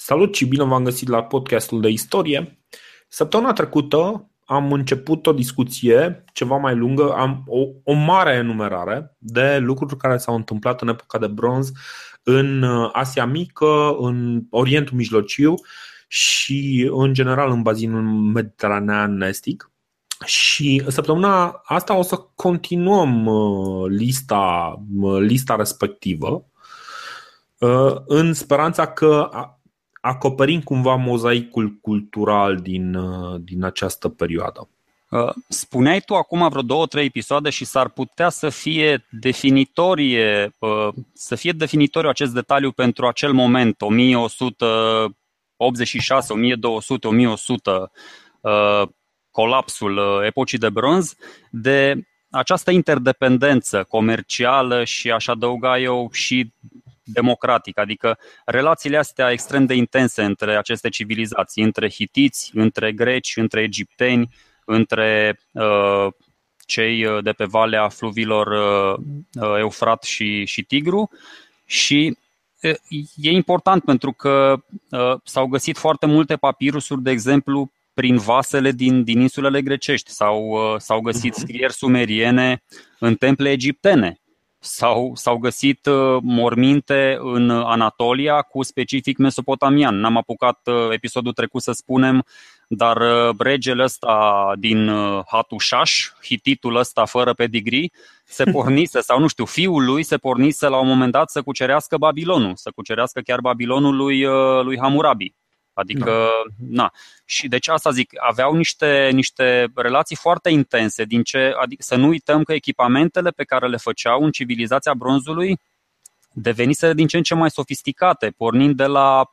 Salut și bine v-am găsit la podcastul de istorie. Săptămâna trecută am început o discuție ceva mai lungă, am o, o mare enumerare de lucruri care s-au întâmplat în epoca de bronz în Asia Mică, în Orientul Mijlociu și în general în bazinul mediteranean estic. Și săptămâna asta o să continuăm uh, lista, uh, lista respectivă uh, în speranța că acoperim cumva mozaicul cultural din, din această perioadă. Spuneai tu acum vreo două, trei episoade și s-ar putea să fie definitorie, să fie definitoriu acest detaliu pentru acel moment, 1186, 1200, 1100, colapsul uh, epocii de bronz, de această interdependență comercială și aș adăuga eu și democratic, adică relațiile astea extrem de intense între aceste civilizații, între hitiți, între greci, între egipteni, între uh, cei uh, de pe valea fluvilor uh, uh, Eufrat și, și Tigru și e important pentru că uh, s-au găsit foarte multe papirusuri, de exemplu, prin vasele din, din insulele grecești. S-au, uh, s-au găsit mhm. scrieri sumeriene în temple egiptene. S-au, s-au găsit uh, morminte în Anatolia cu specific mesopotamian. N-am apucat uh, episodul trecut să spunem, dar regele ăsta din Hatușaș, hititul ăsta fără pedigree, se pornise, sau nu știu, fiul lui se pornise la un moment dat să cucerească Babilonul, să cucerească chiar Babilonul lui, lui Hammurabi. Adică, da. na. Și deci asta zic, aveau niște, niște relații foarte intense, din ce, adică să nu uităm că echipamentele pe care le făceau în civilizația bronzului devenise din ce în ce mai sofisticate, pornind de la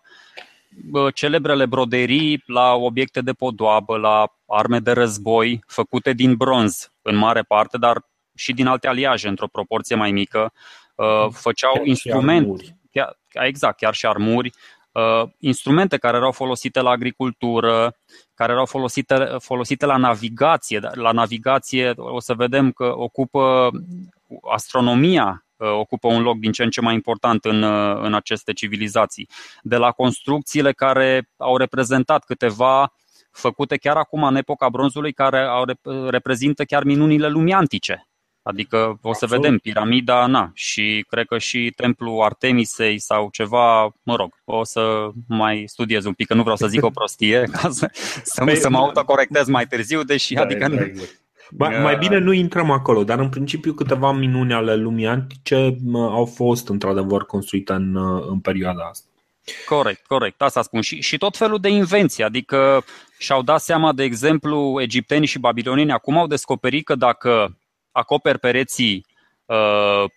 celebrele broderii la obiecte de podoabă, la arme de război făcute din bronz în mare parte, dar și din alte aliaje într-o proporție mai mică. Făceau chiar instrumente, chiar, exact, chiar și armuri, uh, instrumente care erau folosite la agricultură, care erau folosite, folosite la navigație. La navigație o să vedem că ocupă astronomia uh, ocupă un loc din ce în ce mai important în, uh, în aceste civilizații. De la construcțiile care au reprezentat câteva făcute chiar acum în epoca bronzului, care au, reprezintă chiar minunile lumii antice. Adică o să vedem piramida, na, și cred că și templul Artemisei sau ceva, mă rog, o să mai studiez un pic, că nu vreau să zic o prostie, ca să, să, păi, să mă autocorectez mai târziu, deși da, adică nu... Exact. Ba, mai bine nu intrăm acolo, dar în principiu câteva minuni ale lumii antice au fost într-adevăr construite în, în perioada asta. Corect, corect, asta spun. Și, și tot felul de invenții, adică și-au dat seama, de exemplu, egiptenii și babilonieni acum au descoperit că dacă acoperi pereții uh,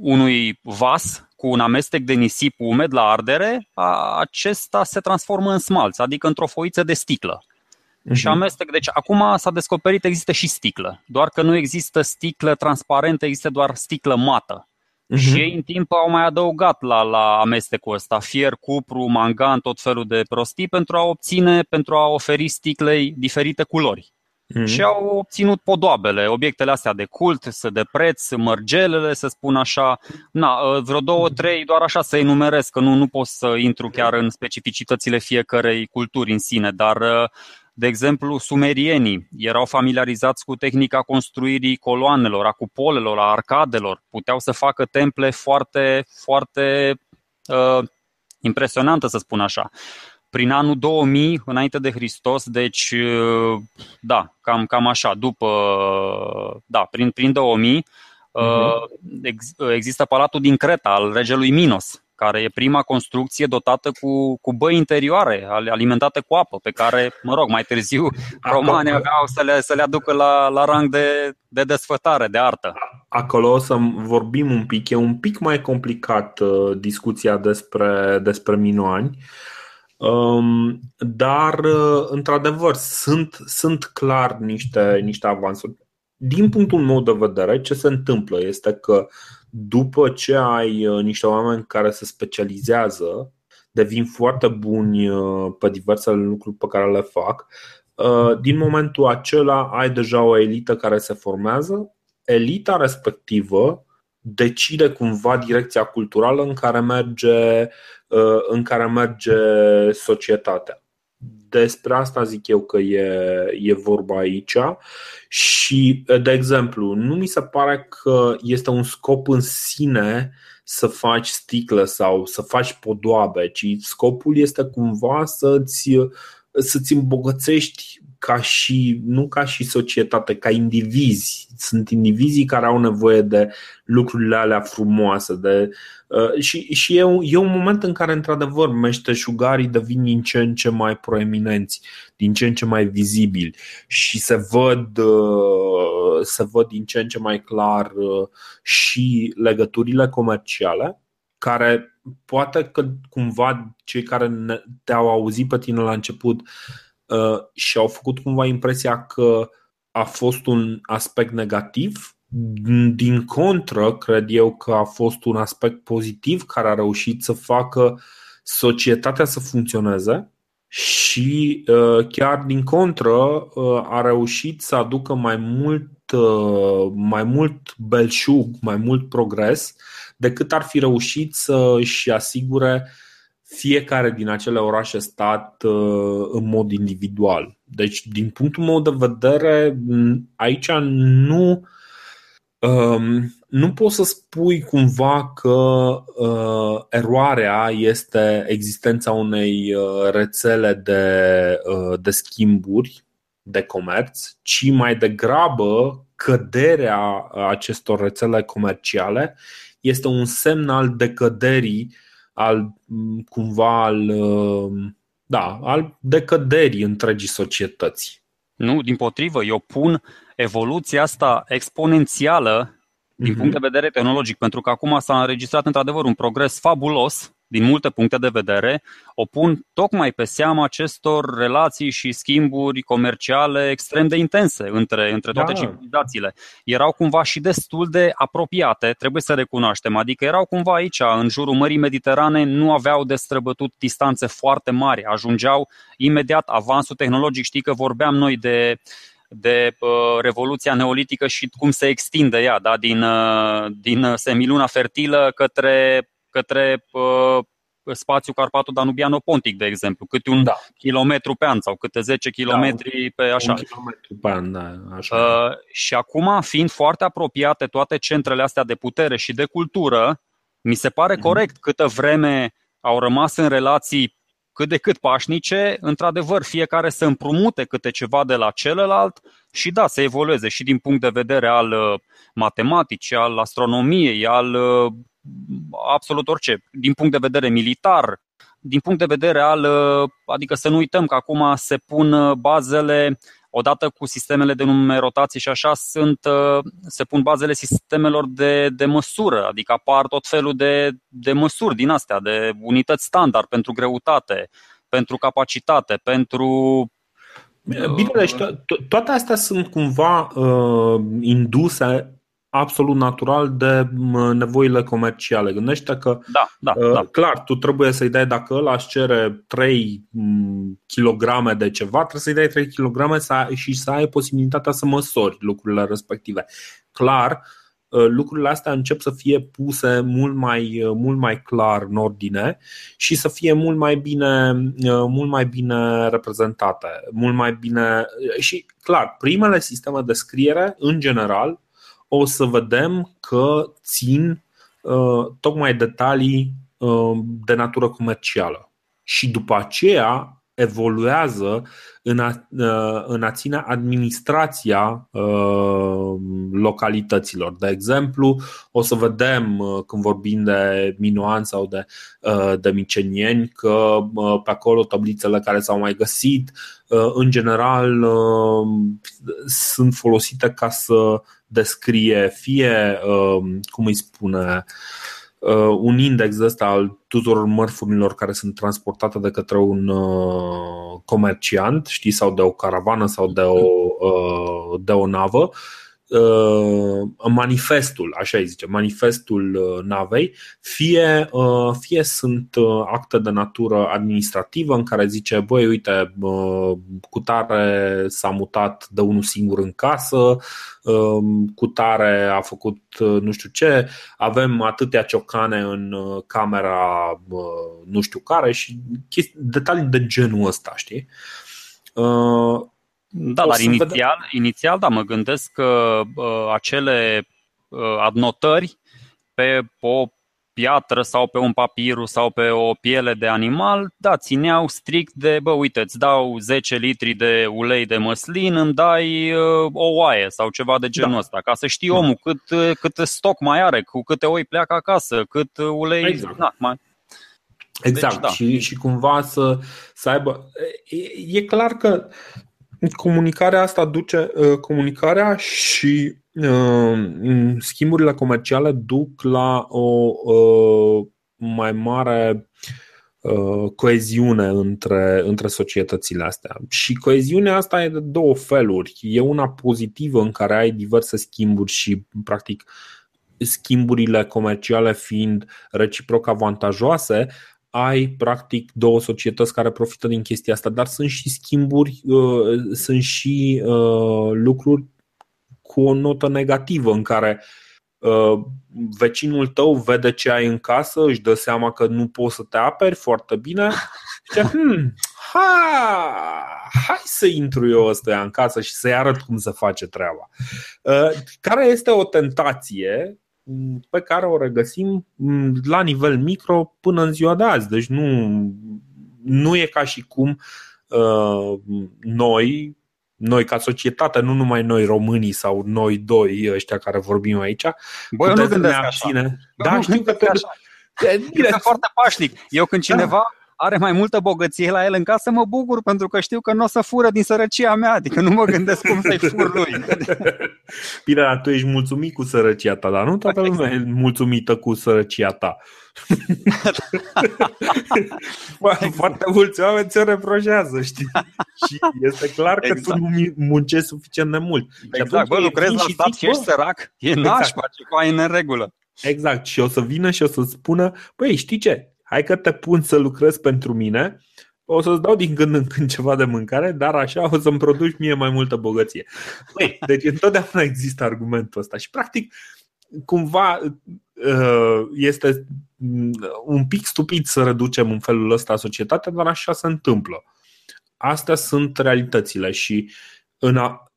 unui vas cu un amestec de nisip umed la ardere, a, acesta se transformă în smalț, adică într-o foiță de sticlă. Uh-huh. Și amestec, deci acum s-a descoperit există și sticlă, doar că nu există sticlă transparentă, există doar sticlă mată. Uh-huh. Și ei în timp au mai adăugat la, la amestecul ăsta fier, cupru, mangan, tot felul de prostii pentru a obține, pentru a oferi sticlei diferite culori mm-hmm. și au obținut podoabele, obiectele astea de cult, de preț, mărgelele, să spun așa. Na, ă, vreo două, trei, doar așa să enumerez, că nu, nu pot să intru chiar în specificitățile fiecărei culturi în sine, dar ă, de exemplu, sumerienii erau familiarizați cu tehnica construirii coloanelor, a cupolelor, a arcadelor. Puteau să facă temple foarte, foarte uh, impresionante, să spun așa prin anul 2000 înainte de Hristos, deci uh, da, cam, cam așa, după, da, prin, prin 2000 uh-huh. Mhm. ex, există palatul din Creta al regelui Minos, care e prima construcție dotată cu, cu băi interioare, alimentate cu apă, pe care, mă rog, mai târziu romanii aveau să le, să le aducă la, la rang de, de desfătare, de artă. Acolo o să vorbim un pic, e un pic mai complicat uh, discuția despre, despre minoani. Uh, Um, dar, uh, într-adevăr, sunt, sunt clar niște, niște avansuri. Din punctul meu de vedere, ce se întâmplă este că după ce ai uh, niște oameni care se specializează, devin foarte buni uh, pe diversele lucruri pe care le fac, din momentul acela ai deja o elită care se formează. Elita respectivă decide cumva direcția culturală în care merge în care merge societatea. Despre asta zic eu că e, e vorba aici și, de exemplu, nu mi se pare că este un scop în sine să faci sticlă sau să faci podoabe, ci scopul este cumva să-ți, să-ți îmbogățești ca și, nu ca și societate, ca indivizi. Sunt indivizii care au nevoie de lucrurile alea frumoase. De, uh, și și e, un, e un moment în care, într-adevăr, meșteșugarii devin din ce în ce mai proeminenți, din ce în ce mai vizibili și se văd, uh, se văd din ce în ce mai clar uh, și legăturile comerciale care poate că cumva cei care te-au auzit pe tine la început Uh, și au făcut cumva impresia că a fost un aspect negativ. Din contră, cred eu că a fost un aspect pozitiv care a reușit să facă societatea să funcționeze și uh, chiar din contră uh, a reușit să aducă mai mult, mai mult belșug, mai mult progres decât ar fi reușit să își asigure fiecare din acele orașe stat uh, în mod individual. Deci, din punctul meu de vedere, aici nu um, nu poți să spui cumva că uh, eroarea este existența unei uh, rețele de, uh, de schimburi de comerț, ci mai degrabă căderea acestor rețele comerciale este un semn al decăderii al cumva al, da, al decăderii întregii societăți. Nu, din potrivă, eu pun evoluția asta exponențială din uh-huh. punct de vedere tehnologic, pentru că acum s-a înregistrat într-adevăr un progres fabulos din multe puncte de vedere, o pun tocmai pe seama acestor relații și schimburi comerciale extrem de intense între, între toate da. civilizațiile. Erau cumva și destul de apropiate, trebuie să recunoaștem, adică erau cumva aici, în jurul Mării Mediterane, nu aveau de străbătut distanțe foarte mari, ajungeau imediat avansul tehnologic. Știi că vorbeam noi de de uh, revoluția neolitică și cum se extinde ea da? din, uh, din semiluna fertilă către către uh, spațiul Carpato-Danubiano-Pontic, de exemplu, câte un da. kilometru pe an sau câte 10 kilometri da, pe așa. Un kilometru pe an, da, așa. Uh, și acum, fiind foarte apropiate toate centrele astea de putere și de cultură, mi se pare mm-hmm. corect câtă vreme au rămas în relații cât de cât pașnice, într-adevăr, fiecare să împrumute câte ceva de la celălalt și da, să evolueze și din punct de vedere al uh, matematicii, al astronomiei, al uh, absolut orice, din punct de vedere militar, din punct de vedere al, uh, adică să nu uităm că acum se pun uh, bazele odată cu sistemele de numerotație și așa sunt, uh, se pun bazele sistemelor de, de măsură, adică apar tot felul de, de măsuri din astea, de unități standard pentru greutate, pentru capacitate, pentru Bine, deci to- to- toate astea sunt cumva uh, induse absolut natural de nevoile comerciale. Gândește că, da, da, uh, da. clar, tu trebuie să-i dai, dacă ăla își cere 3 kg de ceva, trebuie să-i dai 3 kg și să ai posibilitatea să măsori lucrurile respective. Clar, uh, lucrurile astea încep să fie puse mult mai, uh, mult mai clar în ordine și să fie mult mai bine, mult mai bine reprezentate, mult mai bine și clar, primele sisteme de scriere în general o să vedem că țin uh, tocmai detalii uh, de natură comercială. Și după aceea evoluează în a, uh, în a ține administrația uh, localităților. De exemplu, o să vedem uh, când vorbim de Minoan sau de, de Micenieni că pe acolo tablițele care s-au mai găsit în general sunt folosite ca să descrie fie, cum îi spune, uh, un index ăsta al tuturor mărfurilor care sunt transportate de către un uh, comerciant, știi, sau de o caravană sau de o, uh, de o navă. uh, manifestul, așa îi zice, manifestul uh, navei, fie, uh, fie sunt uh, acte de natură administrativă în care zice, băi, uite, uh, cu tare s-a mutat de unul singur în casă, uh, cu tare a făcut uh, nu știu ce, avem atâtea ciocane în uh, camera uh, nu știu care și chesti, detalii de genul ăsta, știi? Uh, da, dar inițial, vedem... inițial, da, mă gândesc că uh, acele uh, adnotări pe o piatră sau pe un papirus sau pe o piele de animal, da, țineau strict de, bă, uite, îți dau 10 litri de ulei de măslin, îmi dai uh, o oaie sau ceva de genul da. ăsta, ca să știi da. omul cât, uh, cât stoc mai are, cu câte oi pleacă acasă, cât ulei... Exact. Da, mai... Exact, deci, da. și, și cumva să, să aibă... E, e clar că comunicarea asta duce, uh, comunicarea și uh, schimburile comerciale duc la o uh, mai mare coeziune între, între societățile astea. Și coeziunea asta e de două feluri. E una pozitivă în care ai diverse schimburi și, practic, schimburile comerciale fiind reciproc avantajoase, ai practic două societăți care profită din chestia asta, dar sunt și schimburi, uh, sunt și uh, lucruri cu o notă negativă în care uh, vecinul tău vede ce ai în casă, își dă seama că nu poți să te aperi foarte bine și zice, hmm, ha, hai să intru eu ăsta în casă și să-i arăt cum se face treaba. Care este o tentație pe care o regăsim mm, la nivel micro până în ziua de azi. Deci nu, nu e ca și cum uh, noi, noi ca societate, nu numai noi românii sau noi doi ăștia care vorbim aici, Băi, eu nu gândesc așa. Da, știu că te... Așa. Bine. E foarte pașnic. Eu când da. cineva da are mai multă bogăție la el în casă, mă bucur pentru că știu că nu o să fură din sărăcia mea, adică nu mă gândesc cum să-i fur lui. Bine, dar tu ești mulțumit cu sărăcia ta, dar nu toată lumea e mulțumită cu sărăcia ta. Foarte mulți oameni ți-o reproșează, știi? Și este clar că exact. tu nu muncești suficient de mult. Exact, bă, lucrezi la stat și ești sărac, e exact. nașpa, ce cu ai în regulă. Exact, și o să vină și o să spună, băi, știi ce, hai că te pun să lucrezi pentru mine, o să-ți dau din când în când ceva de mâncare, dar așa o să-mi produci mie mai multă bogăție. Băi, deci întotdeauna există argumentul ăsta și practic cumva uh, este un pic stupid să reducem în felul ăsta societatea, dar așa se întâmplă. Astea sunt realitățile și în a,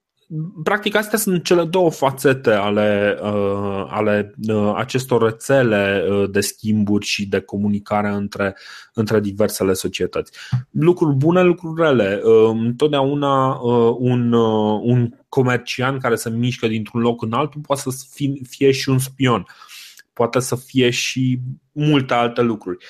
practic astea sunt cele două fațete ale, uh, ale uh, acestor rețele uh, de schimburi și de comunicare între, între diversele societăți. Lucruri bune, lucruri rele. Uh, întotdeauna uh, un, uh, un comerciant care se mișcă dintr-un loc în altul poate să fie, fie și un spion, poate să fie și multe alte lucruri.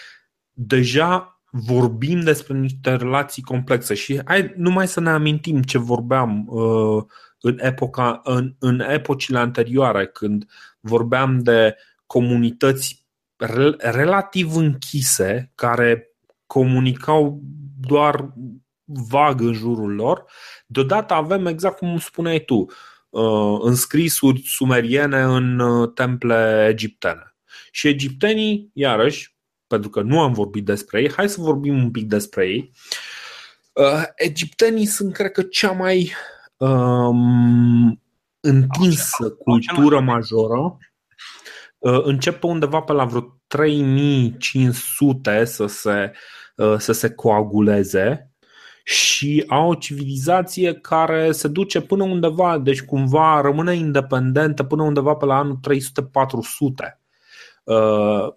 Deja vorbim despre niște relații complexe și hai numai să ne amintim ce vorbeam uh, în, epoca, în, în epocile anterioare, când vorbeam de comunități re, relativ închise care comunicau doar vag în jurul lor, deodată avem exact cum spuneai tu, uh, înscrisuri sumeriene în uh, temple egiptene. Și egiptenii, iarăși, pentru că nu am vorbit despre ei, hai să vorbim un pic despre ei. Uh, egiptenii sunt, cred că, cea mai um, întinsă cultură majoră. Uh, începe undeva pe la vreo 3500 să se, uh, să se coaguleze și au o civilizație care se duce până undeva, deci cumva rămâne independentă până undeva pe la anul 300-400 uh,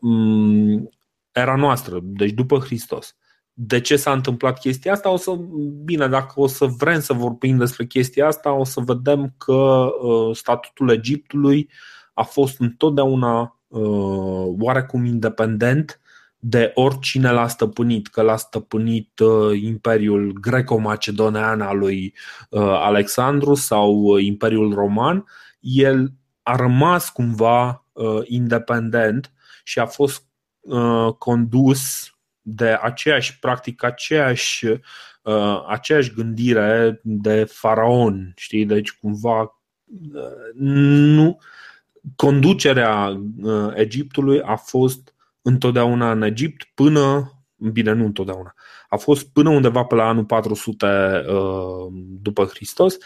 era noastră, deci după Hristos. De ce s-a întâmplat chestia asta, o să, bine, dacă o să vrem să vorbim despre chestia asta, o să vedem că uh, statutul Egiptului a fost întotdeauna uh, oarecum independent de oricine l-a stăpânit, că l-a stăpânit uh, Imperiul Greco-Macedonean al lui uh, Alexandru sau uh, Imperiul Roman, el a rămas cumva uh, independent și a fost uh, condus de aceeași, practic, aceeași, uh, aceeași gândire de faraon, știi? Deci, cumva, nu, conducerea Egiptului a fost întotdeauna în Egipt până, bine, nu întotdeauna, a fost până undeva pe la anul 400 după Hristos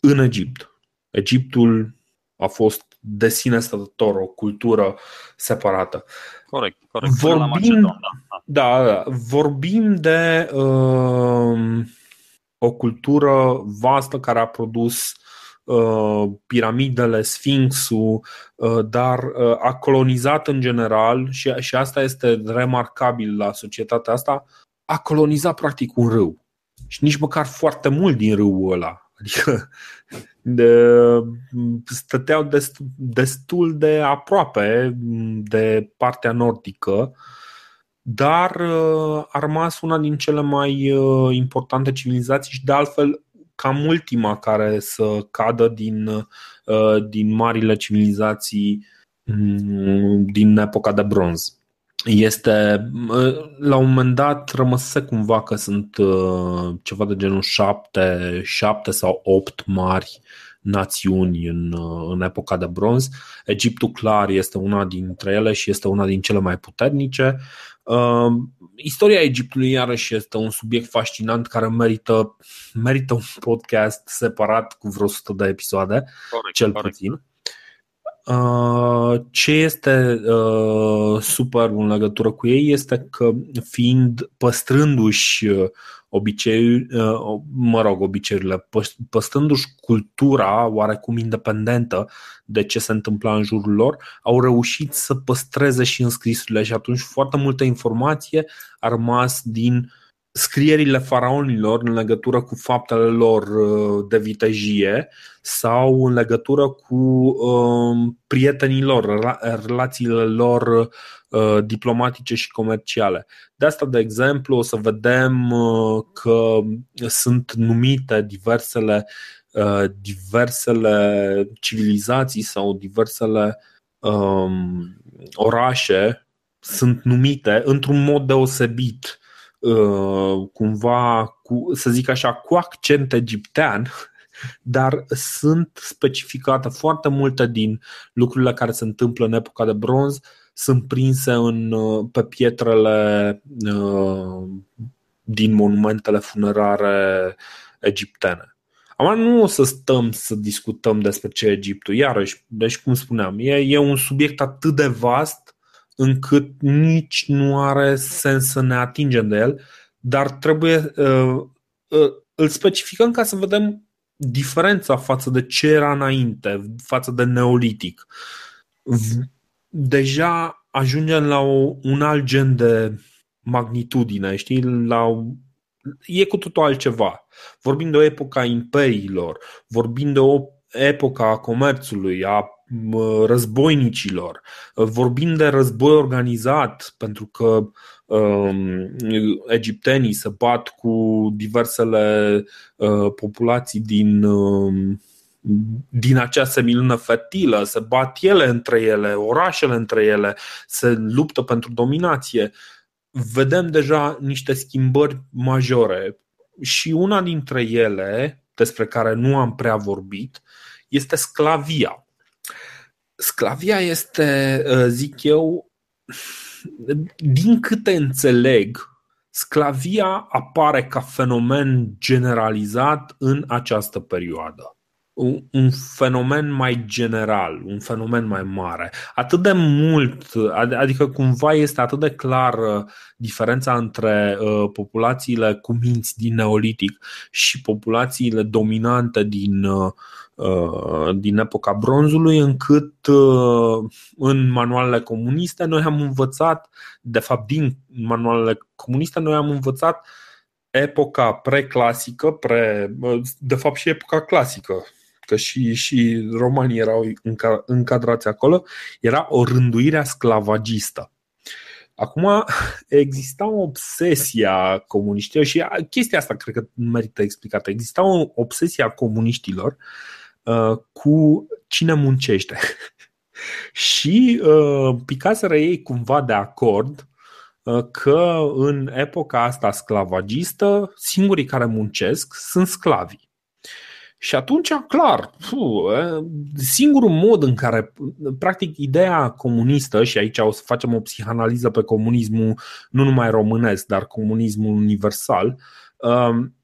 în Egipt. Egiptul a fost de sine stătător, o cultură separată. Corect, corect. Vorbim, da. da, da, vorbim de uh, o cultură vastă care a produs uh, piramidele, Sfinxul, uh, dar uh, a colonizat în general și, și asta este remarcabil la societatea asta, a colonizat practic un râu. Și nici măcar foarte mult din râul ăla. Adică de, stăteau destul de aproape de partea nordică, dar uh, a rămas una din cele mai uh, importante civilizații și de altfel cam ultima care să cadă din, uh, din marile civilizații mm, din epoca de bronz. Este, la un moment dat rămăsese cumva că sunt ceva de genul șapte, șapte sau opt mari națiuni în, în epoca de bronz. Egiptul clar este una dintre ele și este una din cele mai puternice. Uh, istoria Egiptului iarăși este un subiect fascinant care merită, merită un podcast separat cu vreo 100 de episoade, corect, cel corect. puțin. Uh, ce este uh, super în legătură cu ei este că fiind păstrându-și obiceiuri, mă rog, obiceiurile, păstrându-și cultura oarecum independentă de ce se întâmpla în jurul lor, au reușit să păstreze și înscrisurile și atunci foarte multă informație a rămas din scrierile faraonilor în legătură cu faptele lor uh, de vitejie sau în legătură cu um, prietenii lor, relațiile lor uh, diplomatice și comerciale. De asta, de exemplu, o să vedem uh, că sunt numite diversele, diversele civilizații sau diversele um, orașe sunt numite într-un mod deosebit Uh, cumva, cu, să zic așa, cu accent egiptean, dar sunt specificate foarte multe din lucrurile care se întâmplă în epoca de bronz sunt prinse în, uh, pe pietrele uh, din monumentele funerare egiptene. Acum nu o să stăm să discutăm despre ce e Egiptul, iarăși, deci cum spuneam, e, e un subiect atât de vast încât nici nu are sens să ne atingem de el, dar trebuie uh, uh, îl specificăm ca să vedem diferența față de ce era înainte, față de neolitic. Deja ajungem la o, un alt gen de magnitudine, știi? La o, e cu totul altceva. Vorbim de o epocă a imperiilor, vorbim de o epoca a comerțului, a războinicilor. Vorbim de război organizat, pentru că um, egiptenii se bat cu diversele uh, populații din, um, din acea semilună fertilă, se bat ele între ele, orașele între ele, se luptă pentru dominație. Vedem deja niște schimbări majore și una dintre ele, despre care nu am prea vorbit, este sclavia sclavia este, uh, zic eu, din câte înțeleg, sclavia apare ca fenomen generalizat în această perioadă. Un fenomen mai general, un fenomen mai mare. Atât de mult, adică cumva este atât de clară diferența între uh, populațiile cu minți din Neolitic și populațiile dominante din uh, Uh, din epoca bronzului, încât uh, în manualele comuniste noi am învățat, de fapt din manualele comuniste noi am învățat epoca preclasică, pre, uh, de fapt și epoca clasică, că și, și romanii erau încadrați acolo, era o rânduire a sclavagistă. Acum exista o obsesie a comuniștilor și chestia asta cred că merită explicată. Exista o obsesie a comuniștilor Uh, cu cine muncește. și uh, picaseră ei cumva de acord uh, că în epoca asta sclavagistă, singurii care muncesc sunt sclavii. Și atunci, clar, fu, singurul mod în care, practic, ideea comunistă, și aici o să facem o psihanaliză pe comunismul nu numai românesc, dar comunismul universal, um,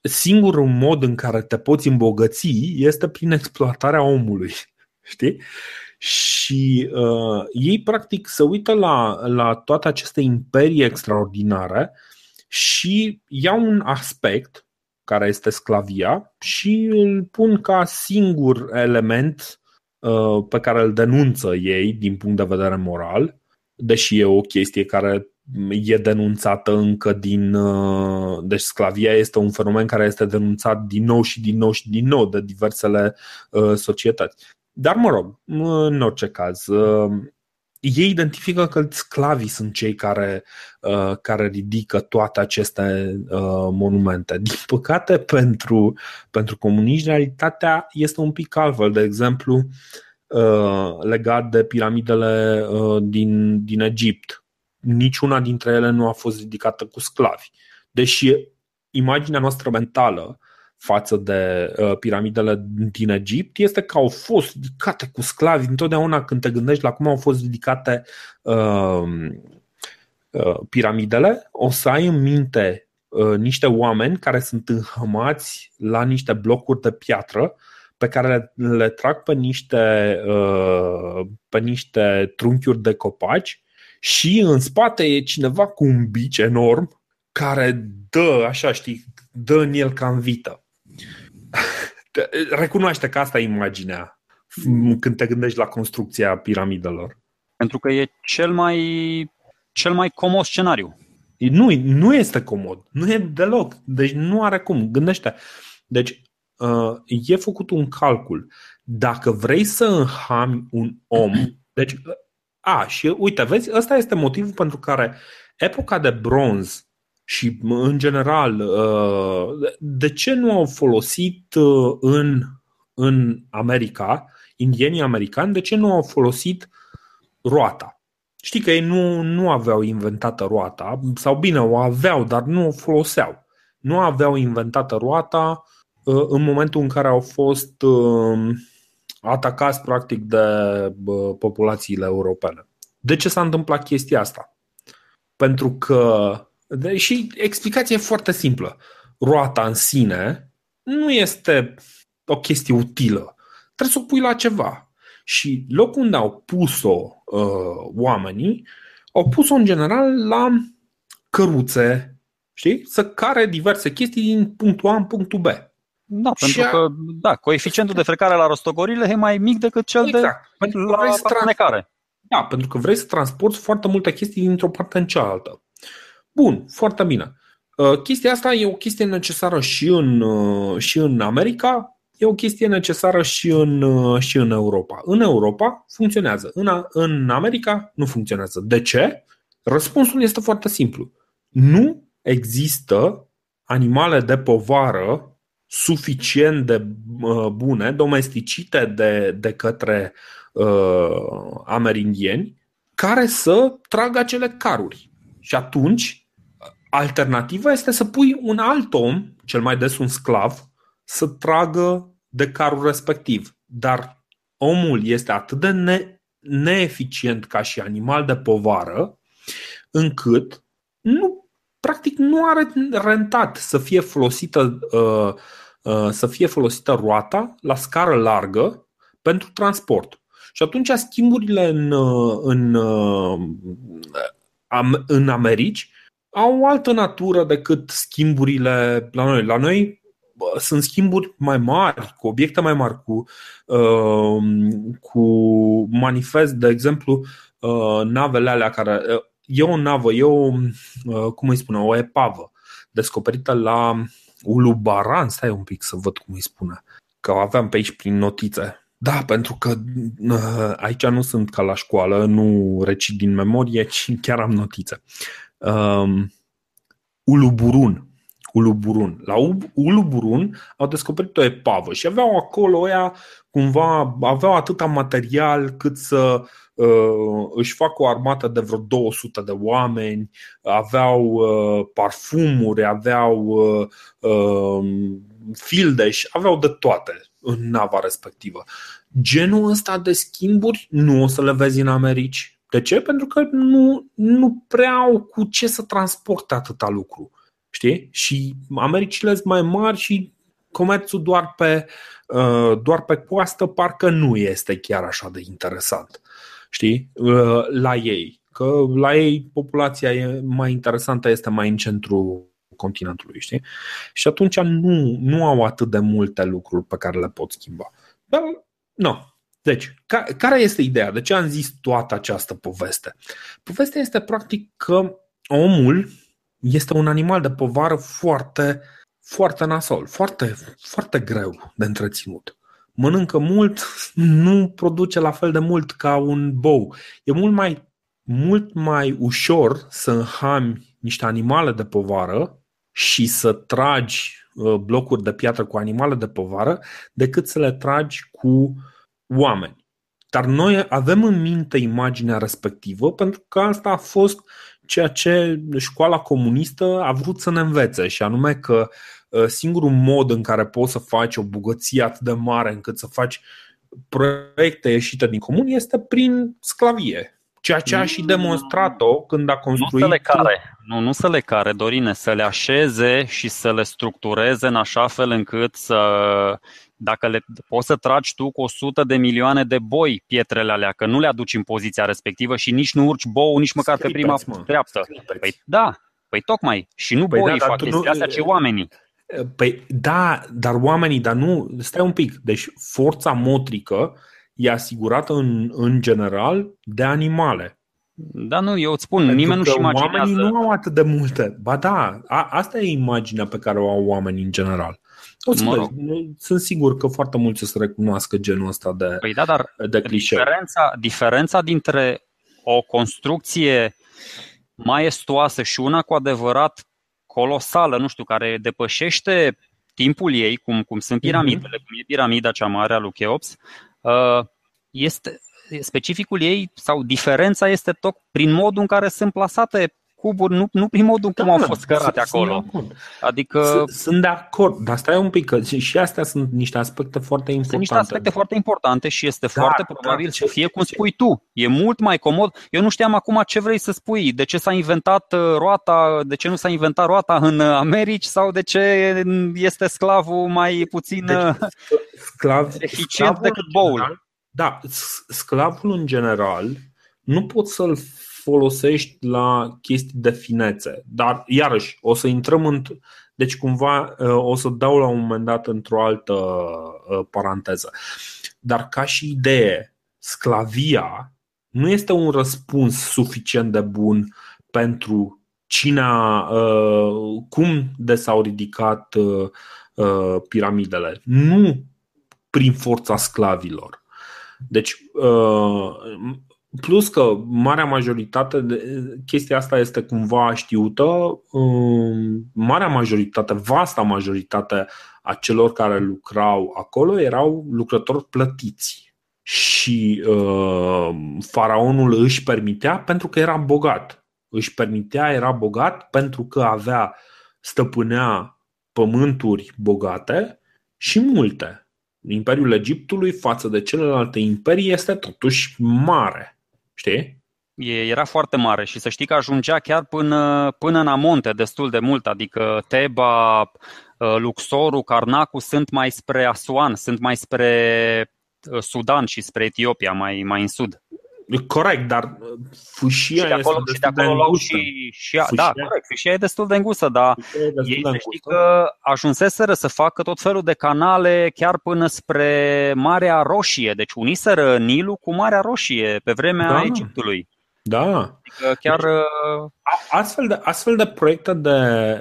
singurul mod în care te poți îmbogăți este prin exploatarea omului. Știi? Și uh, ei, practic, se uită la, la toate aceste imperii extraordinare și iau un aspect care este sclavia și îl pun ca singur element uh, pe care îl denunță ei din punct de vedere moral, deși e o chestie care e denunțată încă din. Uh, deci, sclavia este un fenomen care este denunțat din nou și din nou și din nou de diversele uh, societăți. Dar, mă rog, în orice caz, ei identifică că sclavii sunt cei care, uh, care ridică toate aceste uh, monumente. Din păcate, pentru, pentru comuniști, realitatea este un pic altfel. De exemplu, uh, legat de piramidele uh, din, din Egipt. Niciuna dintre ele nu a fost ridicată cu sclavi. Deși imaginea noastră mentală față de uh, piramidele din Egipt este că au fost ridicate cu sclavi. Întotdeauna când te gândești la cum au fost ridicate uh, uh, piramidele, o să ai în minte uh, niște oameni care sunt înhămați la niște blocuri de piatră pe care le, le trag pe niște, uh, pe niște trunchiuri de copaci și în spate e cineva cu un bici enorm care dă, așa știi, dă în el ca în vită. Recunoaște că asta e imaginea când te gândești la construcția piramidelor. Pentru că e cel mai, cel mai comod scenariu. Nu, nu este comod. Nu e deloc. Deci nu are cum. Gândește. Deci uh, e făcut un calcul. Dacă vrei să înhami un om, deci a, și uite, vezi, ăsta este motivul pentru care epoca de bronz și în general, uh, de ce nu au folosit uh, în, în America, indienii americani, de ce nu au folosit roata? Știi că ei nu, nu aveau inventată roata, sau bine, o aveau, dar nu o foloseau. Nu aveau inventată roata uh, în momentul în care au fost atacați practic de populațiile europene. De ce s-a întâmplat chestia asta? Pentru că și explicația e foarte simplă. Roata în sine nu este o chestie utilă. Trebuie să o pui la ceva. Și locul unde au pus-o uh, oamenii, au pus-o în general la căruțe, știi? Să care diverse chestii din punctul A în punctul B. Da, și pentru a... că da, coeficientul de frecare la rostogorile e mai mic decât cel exact, de pentru la trans... Da, pentru că vrei să transporti foarte multe chestii dintr-o parte în cealaltă. Bun, foarte bine. Uh, chestia asta e o chestie necesară și în, uh, și în America, e o chestie necesară și în, uh, și în Europa. În Europa funcționează, în, în America nu funcționează. De ce? Răspunsul este foarte simplu. Nu există animale de povară suficient de bune, domesticite de, de către uh, amerindieni, care să tragă acele caruri. Și atunci Alternativa este să pui un alt om, cel mai des un sclav, să tragă de carul respectiv. Dar omul este atât de ne- neeficient ca și animal de povară, încât nu, practic nu are rentat să fie folosită, uh, uh, să fie folosită roata la scară largă pentru transport. Și atunci schimburile în, uh, în, uh, în Americi au o altă natură decât schimburile la noi. La noi sunt schimburi mai mari, cu obiecte mai mari, cu, uh, cu manifest, de exemplu, uh, navele alea care. Uh, e o navă, e o, uh, cum îi spune, o epavă descoperită la Ulubaran. Stai un pic să văd cum îi spune. Că o aveam pe aici prin notițe. Da, pentru că uh, aici nu sunt ca la școală, nu recit din memorie, ci chiar am notițe um, Uluburun. Uluburun. La Uluburun au descoperit o epavă și aveau acolo ea cumva aveau atâta material cât să uh, își facă o armată de vreo 200 de oameni, aveau uh, parfumuri, aveau uh, uh, fildeș, aveau de toate în nava respectivă. Genul ăsta de schimburi nu o să le vezi în Americi. De ce? Pentru că nu, nu prea au cu ce să transporte atâta lucru. Știi? Și Americile sunt mai mari și comerțul doar pe, uh, doar pe coastă parcă nu este chiar așa de interesant. Știi? Uh, la ei. Că la ei populația e mai interesantă este mai în centru continentului, știi? Și atunci nu, nu au atât de multe lucruri pe care le pot schimba. Dar, nu. Deci, ca, care este ideea? De ce am zis toată această poveste? Povestea este practic că omul este un animal de povară foarte, foarte nasol, foarte, foarte greu de întreținut. Mănâncă mult, nu produce la fel de mult ca un bou. E mult mai, mult mai ușor să înhami niște animale de povară și să tragi uh, blocuri de piatră cu animale de povară decât să le tragi cu oameni. Dar noi avem în minte imaginea respectivă pentru că asta a fost ceea ce școala comunistă a vrut să ne învețe și anume că uh, singurul mod în care poți să faci o bogăție atât de mare încât să faci proiecte ieșite din comun este prin sclavie. Ceea ce a și demonstrat-o când a construit... Nu să le care, nu, nu să le care, Dorine, să le așeze și să le structureze în așa fel încât să dacă le, poți să tragi tu cu 100 de milioane de boi pietrele alea, că nu le aduci în poziția respectivă și nici nu urci bou nici măcar Scripeți, pe prima mă. dreaptă. Scripeți. Păi da, păi tocmai. Și nu păi boii da, fac chestia nu... astea, ci oamenii. Păi da, dar oamenii, dar nu, stai un pic, deci forța motrică e asigurată în, în general de animale. Da, nu, eu îți spun, Pentru nimeni nu-și imaginează. Oamenii nu au atât de multe. Ba da, a, asta e imaginea pe care o au oamenii în general. O să mă rog. Sunt sigur că foarte mulți o să recunoască genul ăsta de, păi da, dar de clișeu. Diferența, diferența dintre o construcție maestoasă și una cu adevărat colosală, nu știu, care depășește timpul ei, cum, cum sunt mhm. piramidele, mm-hmm. cum e piramida cea mare a lui Cheops, uh, este, specificul ei sau diferența este tot prin modul în care sunt plasate cuburi, nu, nu prin modul cum da, au fost cărate acolo. Sunt adică... Sunt de acord, dar stai un pic, că și astea sunt niște aspecte foarte importante. Sunt niște aspecte foarte importante și este da, foarte da, probabil da, să fie cum spui tu. E mult mai comod. Eu nu știam acum ce vrei să spui, de ce s-a inventat uh, roata, de ce nu s-a inventat roata în Americi sau de ce este sclavul mai puțin deci, uh, sclav, eficient decât boul. Da, sclavul în general nu pot să-l folosești la chestii de finețe. Dar, iarăși, o să intrăm în. Deci, cumva, uh, o să dau la un moment dat într-o altă uh, paranteză. Dar, ca și idee, sclavia nu este un răspuns suficient de bun pentru cine a, uh, cum de s-au ridicat piramidele. Nu prin forța sclavilor. Deci, Plus că marea majoritate, de, chestia asta este cumva știută, um, marea majoritate, vasta majoritate a celor care lucrau acolo erau lucrători plătiți. Și uh, faraonul își permitea pentru că era bogat. Își permitea, era bogat pentru că avea, stăpânea pământuri bogate și multe. Imperiul Egiptului față de celelalte imperii este totuși mare Știi? Era foarte mare și să știi că ajungea chiar până, până în amonte destul de mult, adică Teba, uh, Luxorul, Karnacu sunt mai spre Asuan, sunt mai spre uh, Sudan și spre Etiopia, mai, mai în sud. Corect, dar fâșia și de acolo, este și de acolo luau și, și fâșia. Da, corect, fâșia e destul de îngustă, dar ei să știi că ajunseseră să facă tot felul de canale chiar până spre Marea Roșie, deci uniseră Nilul cu Marea Roșie pe vremea da. Egiptului. Da. Adică chiar... Deci, uh, astfel, de, astfel de proiecte de,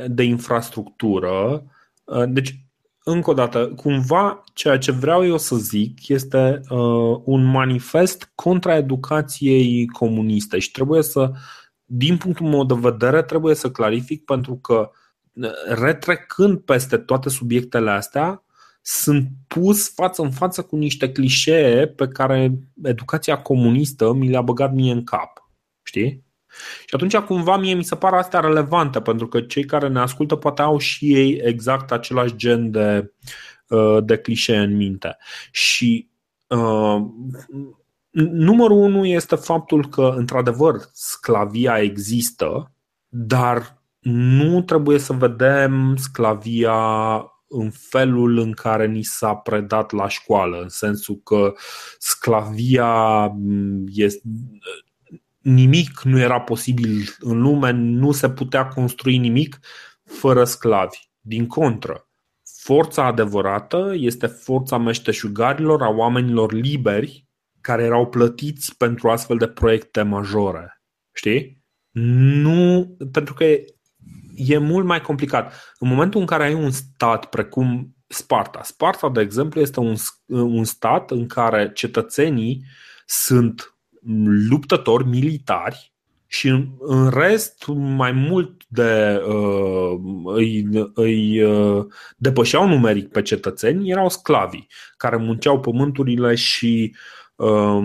de infrastructură, uh, deci încă o dată, cumva ceea ce vreau eu să zic este uh, un manifest contra educației comuniste și trebuie să, din punctul meu de vedere, trebuie să clarific pentru că uh, retrecând peste toate subiectele astea, sunt pus față în față cu niște clișee pe care educația comunistă mi le-a băgat mie în cap. Știi? Și atunci cumva mie mi se pare astea relevante, pentru că cei care ne ascultă poate au și ei exact același gen de, uh, de clișee în minte. Și uh, numărul unu este faptul că, într-adevăr, sclavia există, dar nu trebuie să vedem sclavia în felul în care ni s-a predat la școală, în sensul că sclavia mm, este, nimic nu era posibil în lume, nu se putea construi nimic fără sclavi. Din contră, forța adevărată este forța meșteșugarilor, a oamenilor liberi care erau plătiți pentru astfel de proiecte majore. Știi? Nu, pentru că e mult mai complicat. În momentul în care ai un stat precum Sparta, Sparta, de exemplu, este un, un stat în care cetățenii sunt luptători militari și în rest mai mult de uh, îi, îi uh, depășeau numeric pe cetățeni erau sclavii care munceau pământurile și, uh,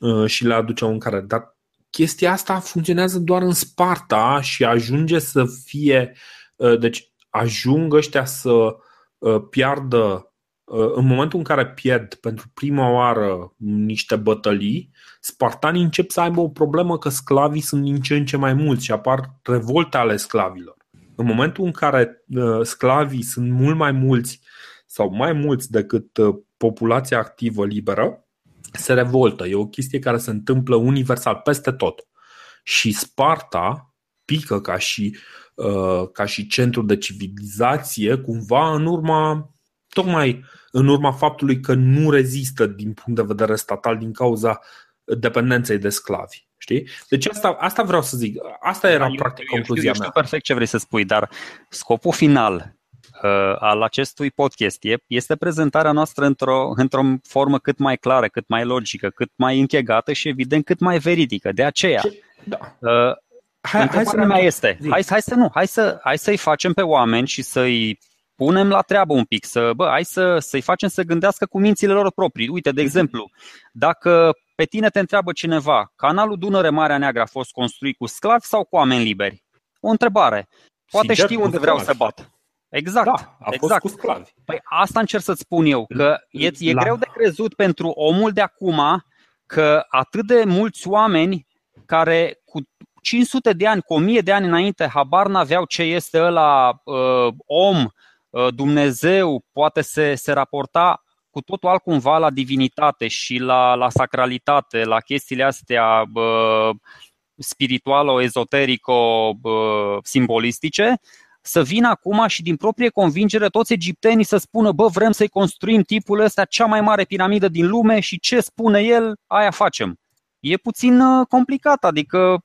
uh, și le aduceau în care. Dar chestia asta funcționează doar în Sparta și ajunge să fie. Uh, deci ajung ăștia să uh, piardă uh, în momentul în care pierd pentru prima oară niște bătălii, spartanii încep să aibă o problemă că sclavii sunt din ce în ce mai mulți și apar revolte ale sclavilor. În momentul în care sclavii sunt mult mai mulți sau mai mulți decât populația activă liberă, se revoltă. E o chestie care se întâmplă universal, peste tot. Și Sparta pică ca și, uh, ca și centru de civilizație, cumva în urma, tocmai în urma faptului că nu rezistă din punct de vedere statal din cauza dependenței de sclavi. Știi? Deci asta, asta vreau să zic. Asta era da, practic eu, concluzia eu știu, mea. Eu știu perfect ce vrei să spui, dar scopul final Uh, al acestui podcast este prezentarea noastră într-o, într-o formă cât mai clară, cât mai logică, cât mai închegată și evident cât mai veridică. De aceea, da. uh, hai, hai să mea este, hai, hai să nu, hai, să, hai să-i facem pe oameni și să-i punem la treabă un pic, să, bă, hai să, să-i facem să gândească cu mințile lor proprii. Uite, de exemplu, dacă pe tine te întreabă cineva, canalul Dunăre Marea Neagră a fost construit cu sclavi sau cu oameni liberi? O întrebare. Poate Sincer, știu unde vreau să bat. Exact. Da, a exact. fost cu sclavi. Păi asta încerc să-ți spun eu, că e, e La... greu de crezut pentru omul de acum că atât de mulți oameni care cu 500 de ani, cu 1000 de ani înainte, habar n-aveau ce este ăla uh, om, uh, Dumnezeu, poate se, se raporta cu totul altcumva la divinitate și la, la sacralitate, la chestiile astea uh, spiritualo-ezoterico-simbolistice, să vină acum și din proprie convingere toți egiptenii să spună bă, vrem să-i construim tipul ăsta cea mai mare piramidă din lume și ce spune el, aia facem. E puțin uh, complicat, adică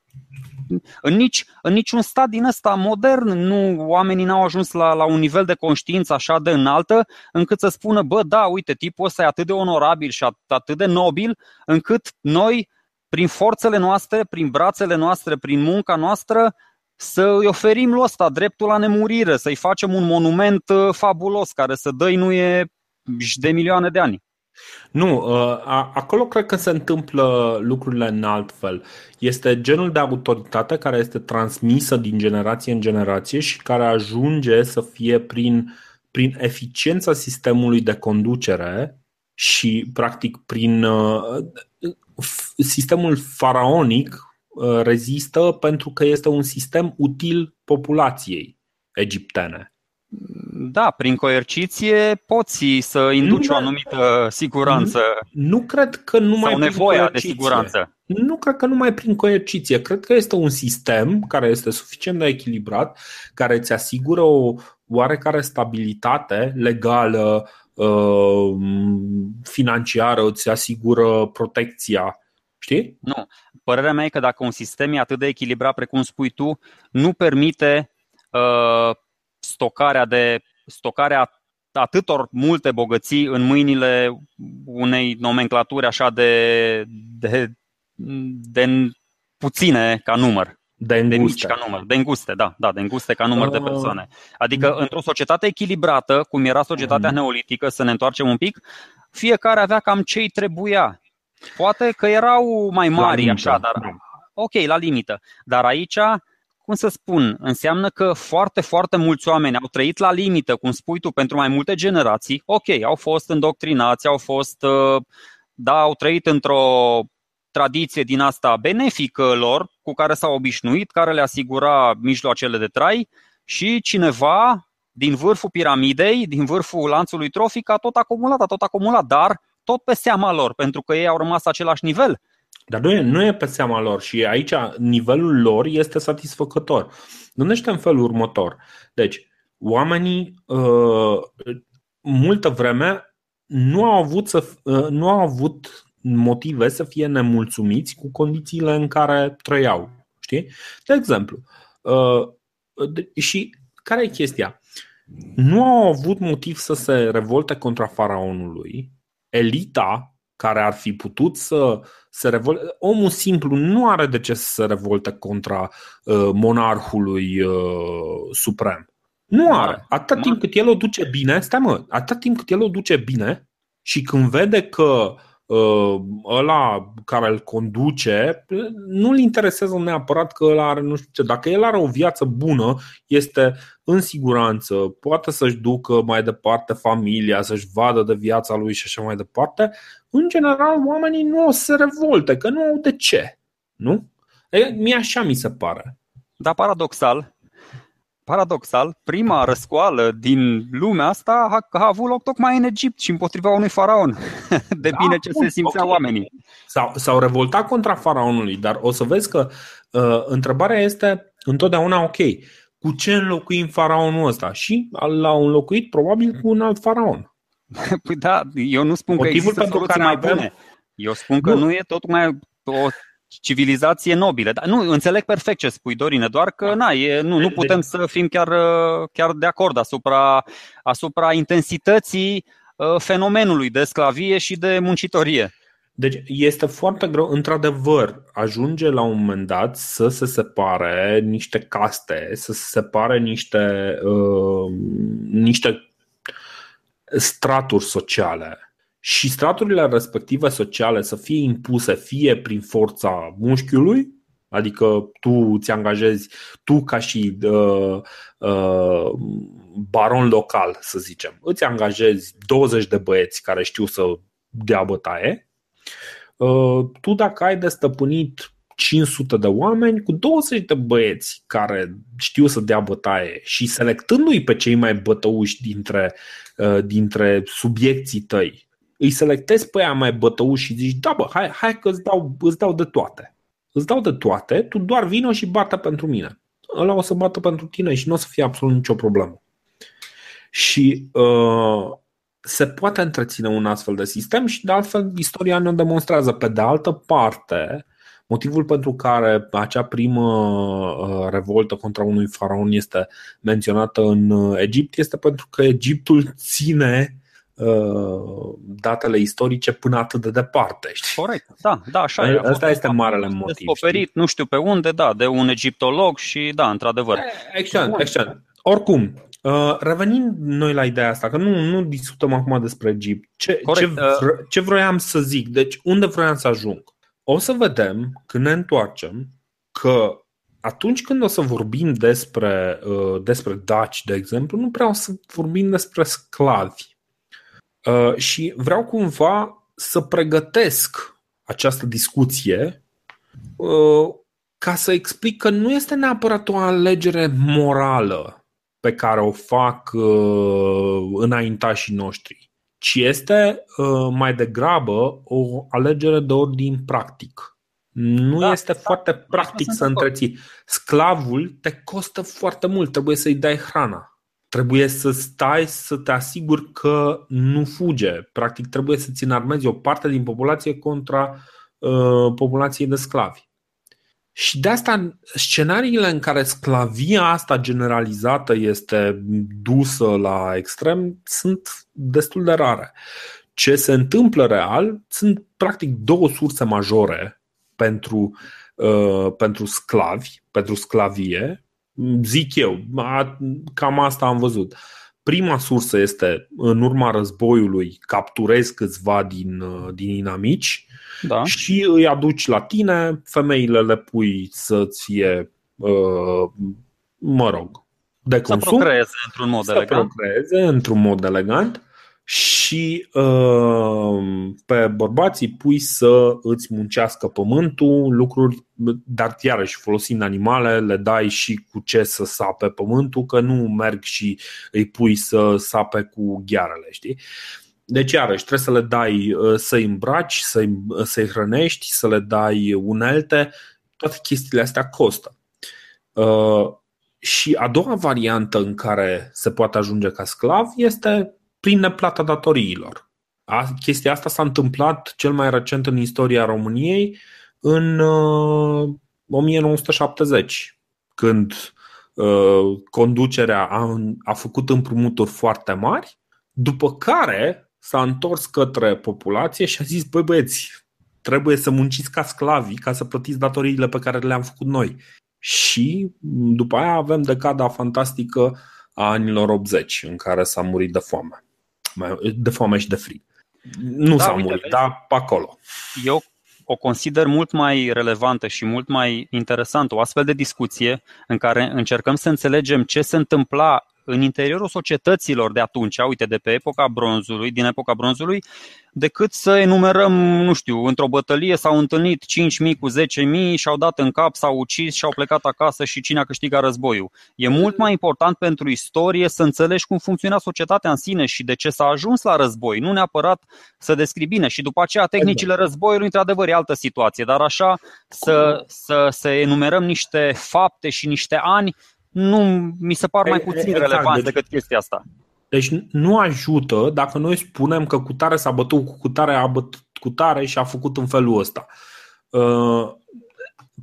în, nici, în niciun stat din ăsta modern nu, oamenii n-au ajuns la, la un nivel de conștiință așa de înaltă încât să spună, bă, da, uite, tipul ăsta e atât de onorabil și atât de nobil încât noi, prin forțele noastre, prin brațele noastre, prin munca noastră, să îi oferim lui ăsta dreptul la nemurire, să-i facem un monument uh, fabulos care să dăinuie de milioane de ani. Nu, uh, acolo cred că se întâmplă lucrurile în alt fel. Este genul de autoritate care este transmisă din generație în generație și care ajunge să fie prin, prin eficiența sistemului de conducere și, practic, prin uh, sistemul faraonic Uh, rezistă pentru că este un sistem util populației egiptene. Da, prin coerciție poți să induci nu, o anumită siguranță. Nu, nu cred că numai sau nevoia de siguranță. Nu cred că numai prin coerciție. Cred că este un sistem care este suficient de echilibrat, care îți asigură o oarecare stabilitate legală, uh, financiară, îți asigură protecția. Știi? Nu. Părerea mea e că dacă un sistem e atât de echilibrat precum spui tu, nu permite uh, stocarea de stocarea atâtor multe bogății în mâinile unei nomenclaturi așa de, de, de puține ca număr. De, de mici ca număr, de înguste, da, da, de înguste ca număr uh, de ah. persoane. Adică într-o societate echilibrată, cum era societatea uh, neolitică, să ne întoarcem un pic, fiecare avea cam ce-i trebuia. Poate că erau mai mari așa, dar ok, la limită. Dar aici cum să spun, înseamnă că foarte, foarte mulți oameni au trăit la limită, cum spui tu, pentru mai multe generații. Ok, au fost îndoctrinați, au fost, uh, da, au trăit într-o tradiție din asta benefică lor, cu care s-au obișnuit, care le asigura mijloacele de trai și cineva din vârful piramidei, din vârful lanțului trofic a tot acumulat, a tot acumulat, dar tot pe seama lor, pentru că ei au rămas același nivel. Dar nu e, nu e pe seama lor și aici nivelul lor este satisfăcător. Gândește în felul următor. Deci, oamenii uh, multă vreme nu au avut, să, uh, nu au avut motive să fie nemulțumiți cu condițiile în care trăiau. Știi? De exemplu, uh, și care e chestia? Nu au avut motiv să se revolte contra faraonului. Elita care ar fi putut să se revolte. Omul simplu nu are de ce să se revolte contra uh, monarhului uh, suprem. Nu are. Atât timp cât el o duce bine, stai mă, atât timp cât el o duce bine și când vede că uh, ăla care îl conduce, nu-l interesează neapărat că ăla are nu știu ce. Dacă el are o viață bună, este în siguranță, poate să-și ducă mai departe familia, să-și vadă de viața lui și așa mai departe, în general oamenii nu o să se revolte, că nu au de ce. Nu? E, mie așa mi se pare. Dar paradoxal, paradoxal, prima răscoală din lumea asta a, a avut loc tocmai în Egipt și împotriva unui faraon. De da, bine ce bun, se simțeau okay. oamenii. S-au, s-au revoltat contra faraonului, dar o să vezi că uh, întrebarea este întotdeauna ok. Cu ce înlocuim faraonul ăsta? Și l-au înlocuit probabil cu un alt faraon. Păi da, eu nu spun Motivul că există pentru care mai avem... bune. Eu spun că nu, nu e tocmai o civilizație nobilă. Dar nu, înțeleg perfect ce spui, Dorine, doar că na, e, nu, nu putem să fim chiar, chiar de acord asupra, asupra intensității uh, fenomenului de sclavie și de muncitorie. Deci este foarte greu, într-adevăr, ajunge la un moment dat să se separe niște caste, să se separe niște, uh, niște straturi sociale și straturile respective sociale să fie impuse fie prin forța mușchiului, adică tu ți angajezi, tu ca și uh, uh, baron local, să zicem, îți angajezi 20 de băieți care știu să dea bătaie, uh, tu dacă ai de stăpânit 500 de oameni cu 20 de băieți care știu să dea bătaie și selectându-i pe cei mai bătăuși dintre, uh, dintre subiecții tăi, îi selectezi pe aia mai bătăuși și zici, da bă, hai, hai că îți dau, îți dau de toate. Îți dau de toate, tu doar vină și bată pentru mine. Ăla o să bată pentru tine și nu o să fie absolut nicio problemă. Și uh, se poate întreține un astfel de sistem și de altfel istoria ne demonstrează. Pe de altă parte, Motivul pentru care acea primă uh, revoltă contra unui faraon este menționată în uh, Egipt este pentru că Egiptul ține uh, datele istorice până atât de departe. Știi? Corect, da, da, așa e. Asta este marele motiv. Descoperit, știi? nu știu pe unde, da, de un egiptolog și da, într-adevăr. Excelent, excelent. Oricum, Uh, revenind noi la ideea asta, că nu, nu discutăm acum despre Egipt. Ce, ce, vre, ce vroiam să zic? Deci, unde vroiam să ajung? o să vedem când ne întoarcem că atunci când o să vorbim despre, uh, despre daci, de exemplu, nu vreau să vorbim despre sclavi. Uh, și vreau cumva să pregătesc această discuție uh, ca să explic că nu este neapărat o alegere morală pe care o fac înaintașii noștri ci este uh, mai degrabă o alegere de ordin practic. Nu da, este da, foarte da, practic să întreții. Sclavul te costă foarte mult, trebuie să-i dai hrana. Trebuie să stai să te asiguri că nu fuge. Practic trebuie să-ți înarmezi o parte din populație contra uh, populației de sclavi. Și de asta scenariile în care sclavia asta generalizată este dusă la extrem sunt destul de rare. Ce se întâmplă real sunt practic două surse majore pentru, uh, pentru sclavi, pentru sclavie, zic eu, cam asta am văzut. prima sursă este în urma războiului capturezi câțiva din, uh, din inamici da. și îi aduci la tine, femeile le pui să-ți fie, uh, mă rog, de consum. Să procreeze într-un mod să elegant. procreeze într-un mod elegant și uh, pe bărbații pui să îți muncească pământul, lucruri, dar iarăși folosind animale, le dai și cu ce să sape pământul, că nu merg și îi pui să sape cu ghearele, știi? Deci, iarăși, trebuie să le dai uh, să-i îmbraci, să-i, să-i hrănești, să le dai unelte, toate chestiile astea costă. Uh, și a doua variantă în care se poate ajunge ca sclav este prin neplata datoriilor. A, chestia asta s-a întâmplat cel mai recent în istoria României în uh, 1970, când uh, conducerea a, a făcut împrumuturi foarte mari, după care s-a întors către populație și a zis, băi băieți, trebuie să munciți ca sclavi ca să plătiți datoriile pe care le-am făcut noi. Și după aia avem decada fantastică a anilor 80, în care s-a murit de foame de foame și de frig. Nu da, s-au murit, vezi, dar pe acolo. Eu o consider mult mai relevantă și mult mai interesantă o astfel de discuție în care încercăm să înțelegem ce se întâmpla în interiorul societăților de atunci, uite, de pe epoca bronzului, din epoca bronzului, decât să enumerăm, nu știu, într-o bătălie s-au întâlnit 5.000 cu 10.000 și-au dat în cap, s-au ucis și au plecat acasă și cine a câștigat războiul. E mult mai important pentru istorie să înțelegi cum funcționa societatea în sine și de ce s-a ajuns la război, nu neapărat să descrii bine. Și după aceea tehnicile războiului, într-adevăr, e altă situație, dar așa să, să, să enumerăm niște fapte și niște ani nu mi se par mai puțin exact, relevanți deci, decât chestia asta. Deci nu ajută dacă noi spunem că cutare s-a bătut cu cutare, a bătut cu tare și a făcut în felul ăsta. Uh,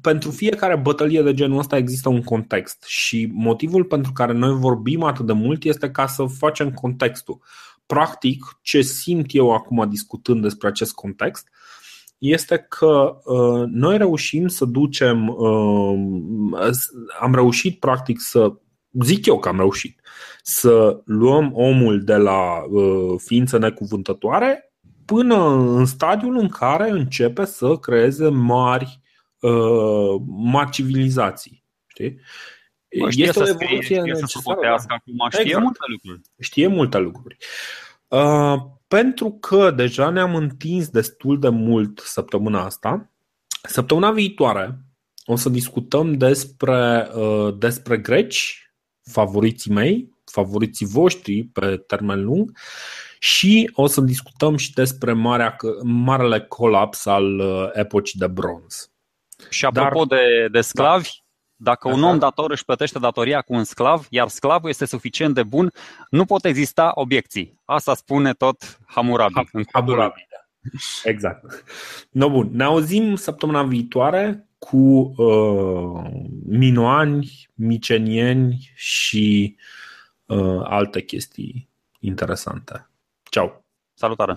pentru fiecare bătălie de genul ăsta există un context și motivul pentru care noi vorbim atât de mult este ca să facem contextul. Practic, ce simt eu acum discutând despre acest context este că uh, noi reușim să ducem, uh, am reușit practic să, zic eu că am reușit, să luăm omul de la uh, ființă necuvântătoare până în stadiul în care începe să creeze mari, uh, mari civilizații. Știi? știe este să o evoluție scrie, știe să acum, știe exact. multe lucruri. Știe multe lucruri. Uh, pentru că deja ne-am întins destul de mult săptămâna asta, săptămâna viitoare o să discutăm despre, uh, despre greci, favoriții mei, favoriții voștri pe termen lung și o să discutăm și despre marea, marele colaps al uh, epocii de bronz. Și apropo Dar, de, de sclavi, da. Dacă un om dator își plătește datoria cu un sclav, iar sclavul este suficient de bun, nu pot exista obiecții. Asta spune tot Hammurabi. Hammurabi, da. Exact. No, bun. Ne auzim săptămâna viitoare cu uh, minoani, micenieni și uh, alte chestii interesante. Ciao! Salutare!